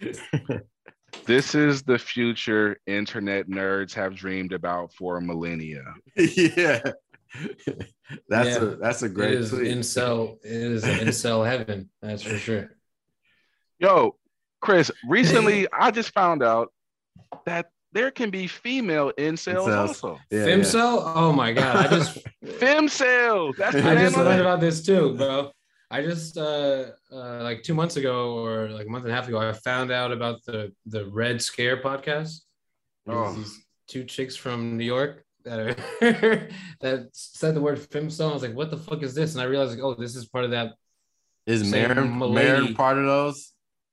this is the future internet nerds have dreamed about for millennia. yeah. That's yeah. a that's a great it is tweet. incel it is incel heaven, that's for sure. Yo, Chris, recently I just found out that there can be female incels, incels. also. Yeah, Femcel? Yeah. Oh my god! I just Femcel. That's I just learned about this too, bro. I just uh, uh, like two months ago or like a month and a half ago, I found out about the the Red Scare podcast. Oh. These two chicks from New York that are, that said the word Femcel. I was like, what the fuck is this? And I realized like, oh, this is part of that. Is Maren, Maren part of those?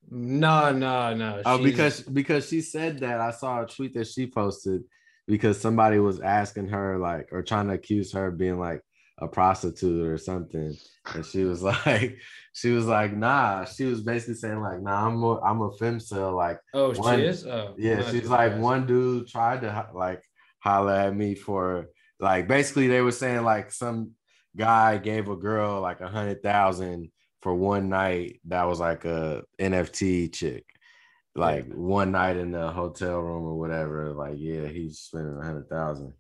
No, no, no. Oh, because because she said that I saw a tweet that she posted because somebody was asking her like or trying to accuse her of being like a prostitute or something, and she was like, she was like, nah. She was basically saying like, nah, I'm a, I'm a femcel. Like, oh, one, she is. Oh, yeah, she's like one dude tried to like holler at me for like basically they were saying like some guy gave a girl like a hundred thousand for one night that was like a NFT chick. Like yeah. one night in the hotel room or whatever, like yeah, he's spending a hundred thousand.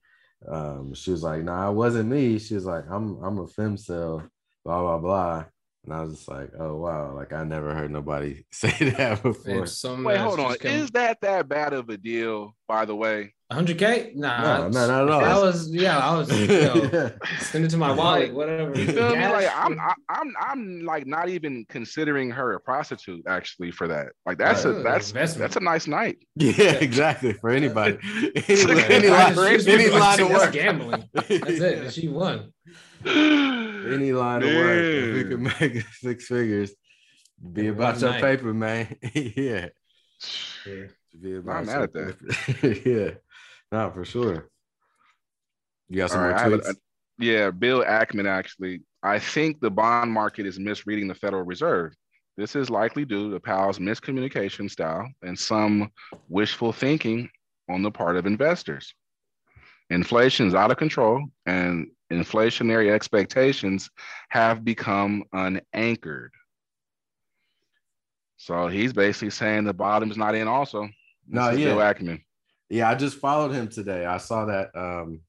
Um, she was like, "Nah, it wasn't me." She was like, "I'm I'm a femcel, blah blah blah." And I was just like, "Oh wow!" Like I never heard nobody say that before. Wait, hold on. Is that that bad of a deal? By the way, 100k? Nah, no, no, not at all. I was, yeah, I was, you know, yeah. send it to my wallet, whatever. You feel me? Like I'm, I, I'm, I'm like not even considering her a prostitute actually for that. Like that's uh, a that's that's a nice night. Yeah, exactly for anybody. any, any, line, any line of work. Gambling. That's it. She won. Any line of work. If we can make six figures, be about your night. paper, man. yeah. yeah. Be about I'm mad at that. yeah. No, for sure. You got some more tweets? A, a, yeah, Bill Ackman actually. I think the bond market is misreading the Federal Reserve. This is likely due to Powell's miscommunication style and some wishful thinking on the part of investors. Inflation is out of control, and inflationary expectations have become unanchored. So he's basically saying the bottom's not in. Also, this no, yeah. Bill Ackman. Yeah, I just followed him today. I saw that um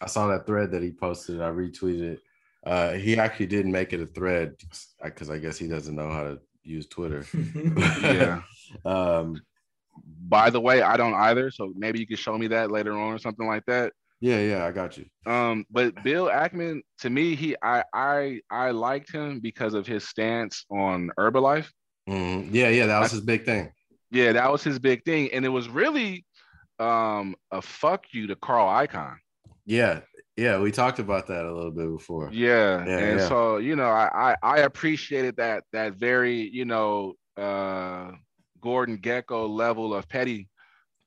I saw that thread that he posted. I retweeted it. Uh he actually didn't make it a thread because I guess he doesn't know how to use Twitter. yeah. um by the way, I don't either. So maybe you could show me that later on or something like that. Yeah, yeah, I got you. Um, but Bill Ackman, to me, he I I I liked him because of his stance on Herbalife. Mm-hmm. Yeah, yeah, that was I, his big thing. Yeah, that was his big thing, and it was really um, a fuck you to Carl Icahn. Yeah, yeah, we talked about that a little bit before. Yeah, yeah and yeah. so you know, I, I I appreciated that that very you know uh Gordon Gekko level of petty.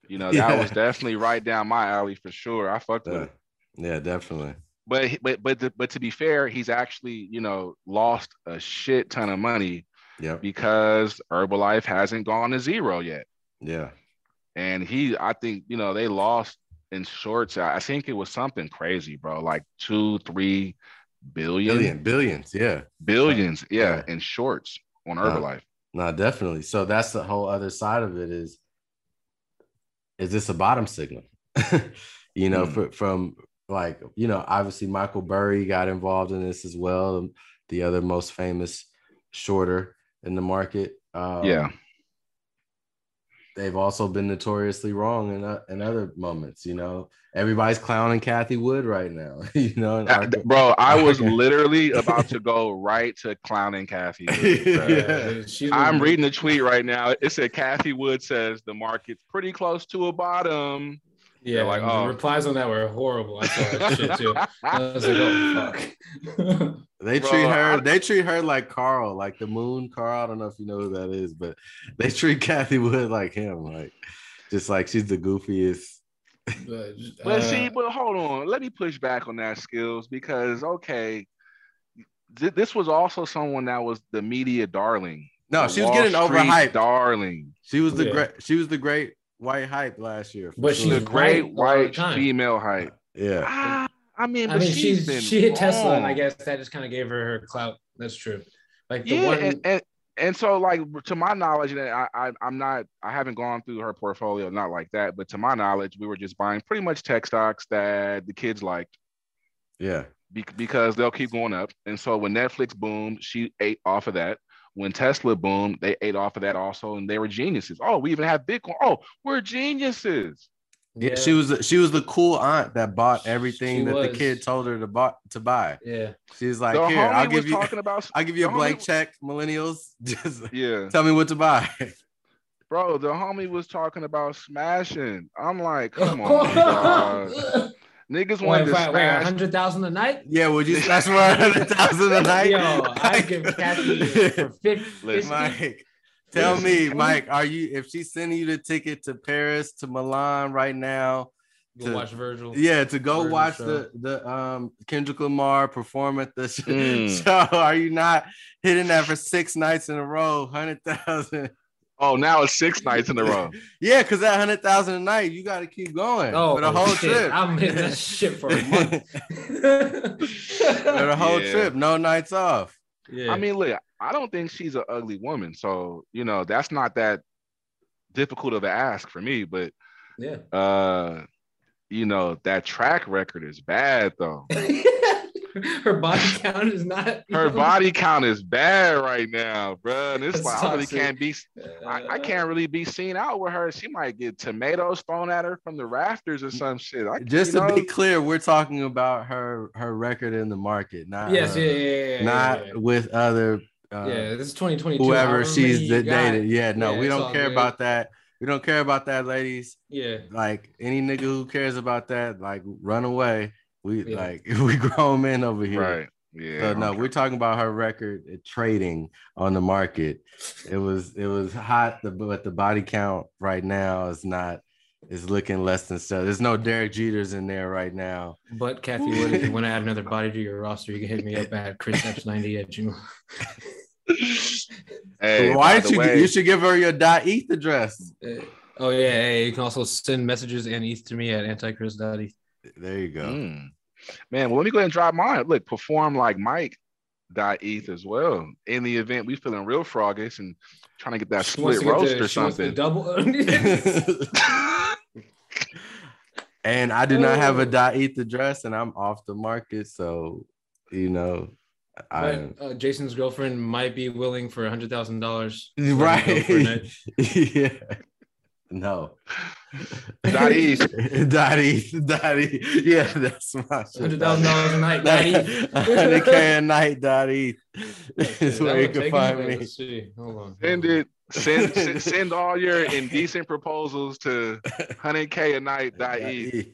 You know, that yeah. was definitely right down my alley for sure. I fucked with it. Yeah, definitely. But but but to, but to be fair, he's actually you know lost a shit ton of money. Yeah. Because Herbalife hasn't gone to zero yet. Yeah. And he, I think, you know, they lost in shorts. I think it was something crazy, bro. Like two, three billion, billion billions, yeah, billions, yeah, yeah. in shorts on Herbalife. No, definitely. So that's the whole other side of it. Is is this a bottom signal? you know, mm. for, from like you know, obviously Michael Burry got involved in this as well. The other most famous shorter in the market. Um, yeah they've also been notoriously wrong in, uh, in other moments. You know, everybody's clowning Cathie Wood right now. you know, bro, I was literally about to go right to clowning Cathie. Wood, yeah. I'm reading the tweet right now. It said Cathie Wood says the market's pretty close to a bottom. Yeah, like oh. the replies on that were horrible. I saw that shit too. I was like, oh fuck. they Bro, treat her. I, they treat her like Carl, like the Moon Carl. I don't know if you know who that is, but they treat Cathie Wood like him, like just like she's the goofiest. But, uh, but see, but hold on. Let me push back on that skills because okay, th- this was also someone that was the media darling. No, she was Wall getting Street overhyped. Darling. She was the yeah. great. She was the great white hype last year. But she's a great white female hype. Yeah. Ah, I mean, I mean, she's, she's she hit Tesla, and I guess that just kind of gave her her clout. That's true. Like the yeah, one. And, and, and so, like to my knowledge, and I, I I'm not, I haven't gone through her portfolio, not like that. But to my knowledge, we were just buying pretty much tech stocks that the kids liked. Yeah. Be- because they'll keep going up. And so when Netflix boomed, she ate off of that when Tesla boomed, they ate off of that also, and they were geniuses. Oh, we even have Bitcoin. Oh, we're geniuses. Yeah, she was she was the cool aunt that bought everything she that was. the kid told her to buy to buy. Yeah, she's like, the here, I'll give you, about, I'll give you a blank homie, check, millennials. Just yeah, tell me what to buy. Bro, the homie was talking about smashing. I'm like, come on, Niggas want to smash hundred thousand a night. Yeah, would you smash for hundred thousand a night? Yo, I give Cathie for fifty. Mike, tell me, Mike, are you if she's sending you the ticket to Paris to Milan right now? Go to, watch Virgil. Yeah, to go Virgil watch show. the the um Kendrick Lamar perform at the mm. show. Are you not hitting that for six nights in a row? Hundred thousand. Oh, now it's six nights in a row. yeah, because that hundred thousand a night, you got to keep going oh, for the whole shit. trip. I'm hitting that shit for a month. for the whole yeah. trip, no nights off. Yeah. I mean, look, I don't think she's an ugly woman, so you know that's not that difficult of an ask for me. But yeah, uh, you know that track record is bad though. her body count is not. Her know? body count is bad right now, bro. And it's like I really can't be. I, I, can't really be seen out with her. She might get tomatoes thrown at her from the rafters or some shit. I, Just to know? be clear, we're talking about her her record in the market, not yes, her, yeah, yeah, yeah, not yeah, with other. Uh, yeah, this is 2022. Whoever she's dated. Yeah, no, we don't care good. about that. We don't care about that, ladies. Yeah. Like any nigga who cares about that, like run away. We yeah. like we grown men over here. Right. Yeah. So no, we're talking about her record trading on the market. It was it was hot, but the body count right now is not is looking less than so. There's no Derek Jeters in there right now. But Cathie Wood, if you want to add another body to your roster, you can hit me up at Chris X90 at you. hey, why don't you way, you should give her your dot ETH address. Uh, oh yeah, hey, you can also send messages and ETH to me at antichris.eth. There you go. Mm. Man, well, let me go ahead and drop mine. Look, perform like Mike dot ETH as well. In the event we feeling real froggish and trying to get that split roast the, or something. Double. and I do not have a dot ETH address, and I'm off the market, so you know. I, uh, Jason's girlfriend might be willing for a hundred thousand dollars. Right. yeah. No. Dot East. Dot East. Dot East. Yeah, that's my shit. Hundred thousand dollars a night. Daddy. Hundred K a night. Dot East. is where you can find me. Let's see. Hold on. Send it. Send, send send all your indecent proposals to 100k a night. Dot East.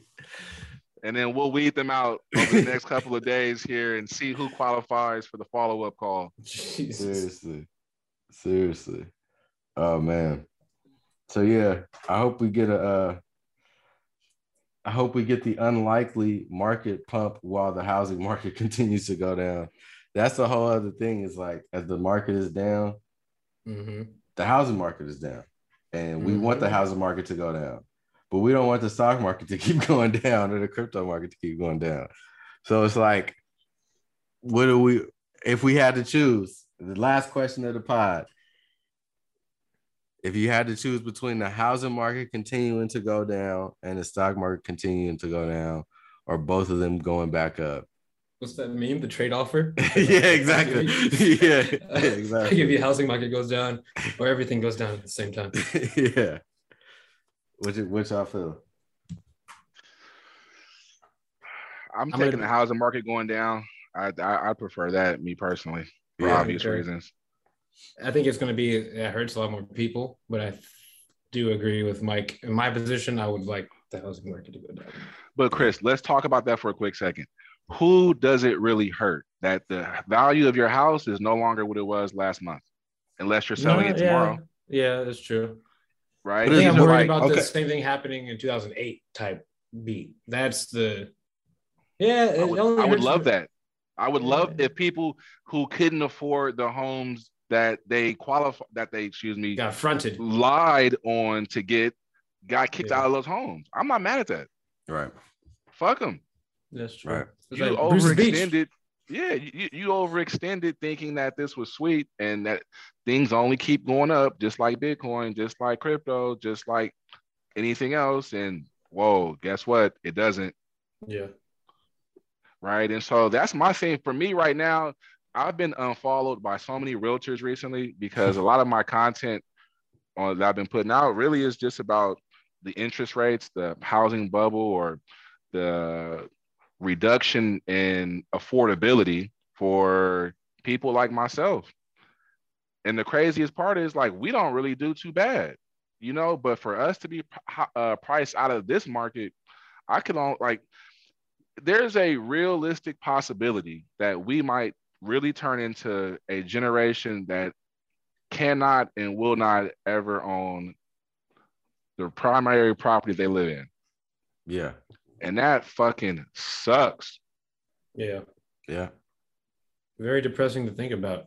and then we'll weed them out over the next couple of days here and see who qualifies for the follow up call. Jesus. Seriously, seriously. Oh man. So yeah, I hope we get a. Uh, I hope we get the unlikely market pump while the housing market continues to go down. That's a whole other thing. Is like as the market is down, Mm-hmm. the housing market is down, and we want the Mhm. housing market to go down, but we don't want the stock market to keep going down or the crypto market to keep going down. So it's like, what do we? If we had to choose, the last question of the pod. If you had to choose between the housing market continuing to go down and the stock market continuing to go down, or both of them going back up, What's that meme? The trade offer? yeah, exactly. yeah, yeah, exactly. If the housing market goes down or everything goes down at the same time. yeah. Which which I feel. I'm I'm taking gonna- the housing market going down. I, I I prefer that, me personally, for Yeah. obvious Okay. reasons. I think it's going to be, it hurts a lot more people, but I do agree with Mike. In my position, I would like the housing market to go down. But Chris, let's talk about that for a quick second. Who does it really hurt that the value of your house is no longer what it was last month, unless you're selling No, it tomorrow, Yeah, yeah, that's true. right? I think I'm worried like- about okay. the same thing happening in 2008 type beat. That's the, yeah. I would, I would love me- that. I would love Yeah. if people who couldn't afford the homes that they qualify that they excuse me Got fronted. lied on to get got kicked Yeah. out of those homes. I'm not mad at that. Right. Fuck them. That's true. Right. You like overextended. Yeah, you, you overextended thinking that this was sweet and that things only keep going up, just like Bitcoin, just like crypto, just like anything else. And whoa, guess what? It doesn't. Yeah. right? And so that's my thing for me right now. I've been unfollowed by so many realtors recently because a lot of my content on that I've been putting out really is just about the interest rates, the housing bubble, or the reduction in affordability for people like myself. And the craziest part is like we don't really do too bad, you know. But for us to be uh, priced out of this market, I can on like there's a realistic possibility that we might really turn into a generation that cannot and will not ever own the primary property they live in. Yeah. And that fucking sucks. Yeah. Yeah. Very depressing to think about.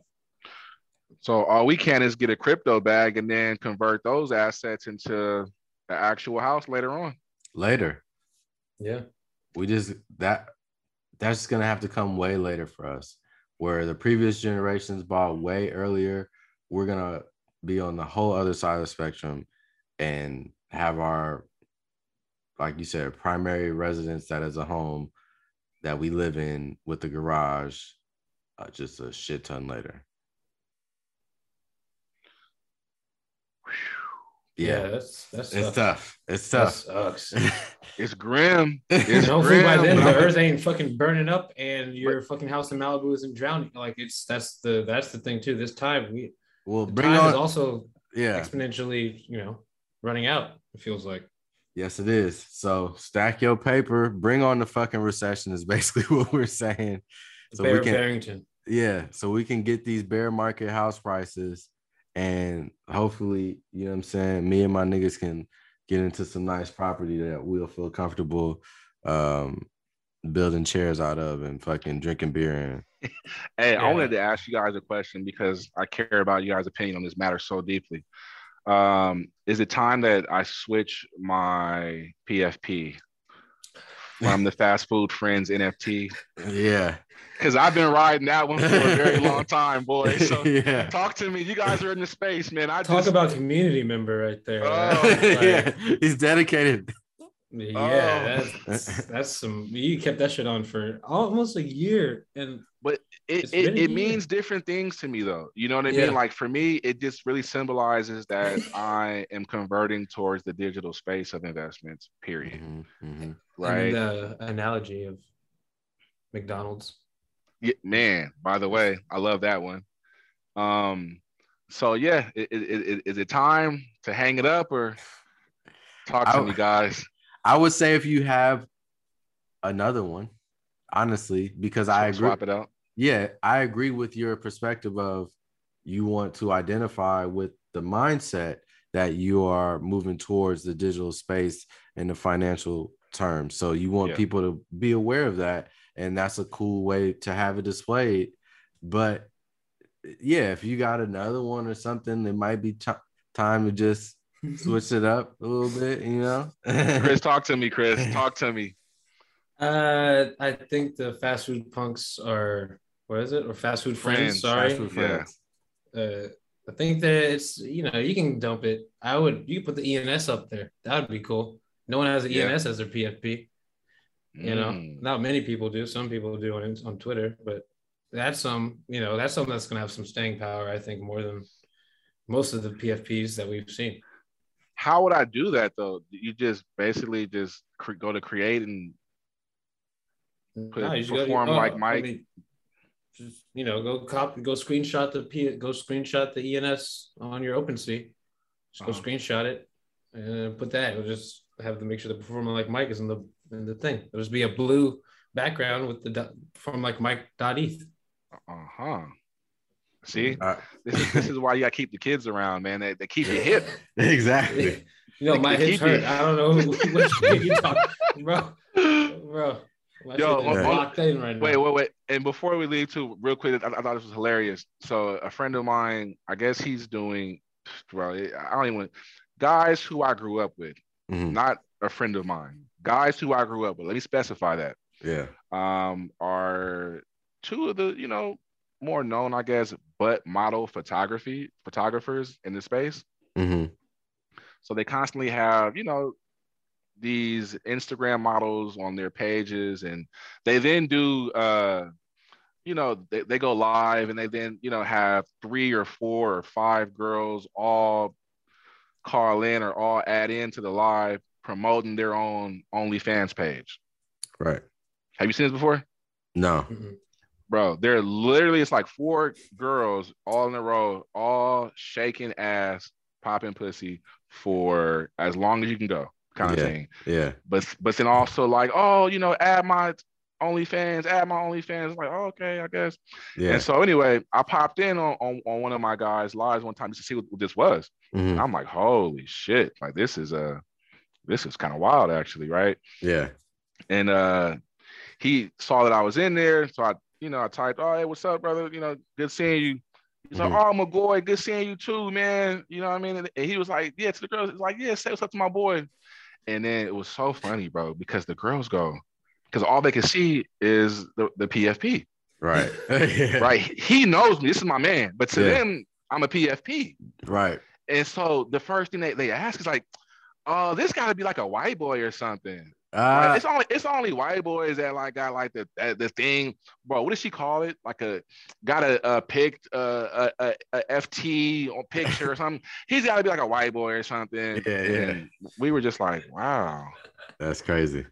So all we can is get a crypto bag and then convert those assets into the actual house later on. Later. Yeah. We just that that's just gonna have to come way later for us. Where the previous generations bought way earlier, we're gonna be on the whole other side of the spectrum and have our like you said, primary residence that is a home that we live in with the garage uh, just a shit ton later. Yeah. Yeah, that's that's it's tough. tough. It's That tough. sucks. It's grim. And It's hopefully by then the earth ain't fucking burning up and your fucking house in Malibu isn't drowning. Like it's that's the that's the thing too. This time we Well, the bring time is also yeah, exponentially, you know, running out. It feels like. yes, it is. So stack your paper. Bring on the fucking recession. Is basically what we're saying. So Bear we can, Barrington. yeah. So we can get these bear market house prices, and hopefully, you know what I'm saying. Me and my niggas can get into some nice property that we'll feel comfortable um building chairs out of and fucking drinking beer in. Hey, I Yeah. wanted to ask you guys a question because I care about you guys' opinion on this matter so deeply. Um, is it time that I switch my PFP from the fast food friends NFT? Yeah. Because I've been riding that one for a very long time, boy. So yeah. talk to me. You guys are in the space, man. I Talk just, about community member right there. Oh, right? Like, yeah. He's dedicated. Yeah, Oh. that's that's some. You kept that shit on for almost a year, and it, it, it means different things to me though. You know what I yeah. mean? Like for me, it just really symbolizes that I am converting towards the digital space of investments, period. Mm-hmm, mm-hmm. Right. And the analogy of McDonald's. Yeah, man, by the way, I love that one. Um, so yeah, is it time to hang it up or talk to I, me, guys? I would say if you have another one, honestly, because I agree. Swap it out. Yeah, I agree with your perspective of you want to identify with the mindset that you are moving towards the digital space in the financial terms. So you want yeah. people to be aware of that. And that's a cool way to have it displayed. But yeah, if you got another one or something, it might be t- time to just switch it up a little bit, you know? Chris, talk to me, Chris. Talk to me. Uh, I think the fast food punks are what is it or fast food friends? friends sorry, fast food friends. Yeah. Uh, I think that it's you know you can dump it. I would you put the ENS up there. That would be cool. No one has an yeah. ENS as their PFP. You know, mm. not many people do. Some people do on on Twitter, but that's some you know that's something that's gonna have some staying power. I think more than most of the PFPs that we've seen. How would I do that though? You just basically just cre- go to create and put, no, perform go, like Mike. I mean, just you know, go copy, go screenshot the P, go screenshot the ENS on your OpenSea. Just go uh-huh. screenshot it and put that. It'll just have to make sure the performer like Mike is in the in the thing. It'll just be a blue background with the from like Mike dot ETH. Uh huh. See, uh, this is this is why you got to keep the kids around, man. They, they keep you hip. exactly. You know, they, my hips hurt. You. I don't know which you talk, bro. Bro, Yo, locked in right now. Wait, wait, wait. And before we leave, too, real quick, I, I, thought this was hilarious. So, a friend of mine, I guess he's doing, well I don't even, guys who I grew up with, mm-hmm. not a friend of mine, guys who I grew up with. Let me specify that. Yeah. Um, are two of the, you know, more known, I guess, but model photography photographers in the space. Mm-hmm. So they constantly have, you know, these Instagram models on their pages, and they then do, uh, you know, they, they go live, and they then, you know, have three or four or five girls all call in or all add into the live promoting their own OnlyFans page. Right. Have you seen this before? No. Bro, they're literally it's like four girls all in a row, all shaking ass, popping pussy for as long as you can go kind yeah, of thing. Yeah. But but then also like, oh, you know, add my OnlyFans, add my OnlyFans. Like, oh, okay, I guess. Yeah. And so anyway, I popped in on, on, on one of my guys' lives one time just to see what, what this was. Mm-hmm. I'm like, holy shit! Like this is a, uh, this is kind of wild actually, right? Yeah. And uh, he saw that I was in there, so I, you know, I typed, oh, hey, what's up, brother? You know, good seeing you. He's mm-hmm. like, oh, my boy, good seeing you too, man. You know what I mean? And he was like, yeah, to the girls, he's like, yeah, say what's up to my boy. And then it was so funny, bro, because the girls go, because all they can see is the, the PFP. Right. Right. He knows me. This is my man. But to yeah. them, I'm a PFP. Right. And so the first thing they, they ask is like, oh, this gotta be like a white boy or something. Uh, it's only it's only white boys that like got like the the thing, bro. What does she call it? Like a got a, a picked uh, a, a, a FT or picture or something. He's got to be like a white boy or something. Yeah, yeah. we were just like, wow, that's crazy.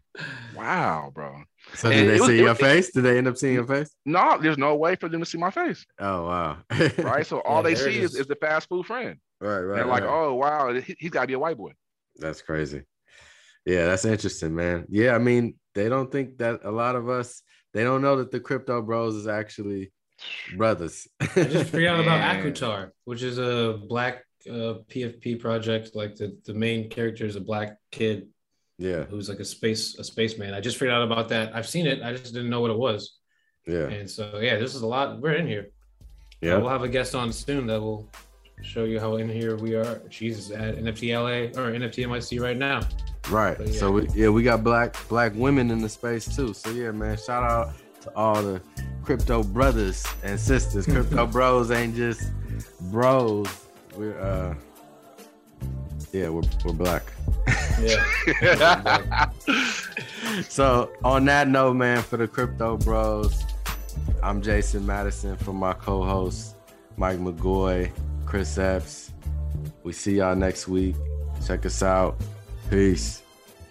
Wow, bro. So did and they see was, your was, face? Did they end up seeing your face? No, there's no way for them to see my face. Oh wow. right. So all yeah, they see is, is the fast food friend. Right, right. They're like, oh wow, he, has got to be a white boy. That's crazy. Yeah, that's interesting, man. Yeah, I mean, they don't think that a lot of us they don't know that the crypto bros is actually brothers. I just figured out about Akutar, which is a black uh, PFP project. Like the, the main character is a black kid. Yeah. Who's like a space a spaceman. I just figured out about that. I've seen it. I just didn't know what it was. Yeah. And so yeah, this is a lot. We're in here. Yeah. Uh, we'll have a guest on soon that will show you how in here we are. She's at NFT LA or NFT NYC right now. Right. yeah. So we, yeah, we got black black women in the space too. So yeah, man, shout out to all the crypto brothers and sisters. crypto bros ain't just bros. We're uh yeah, we're we're black. Yeah. so on that note, man, for the crypto bros, I'm Jason Madison from my co-host Mike McGoy, Chris Epps. We see y'all next week. Check us out. peace.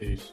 Reis.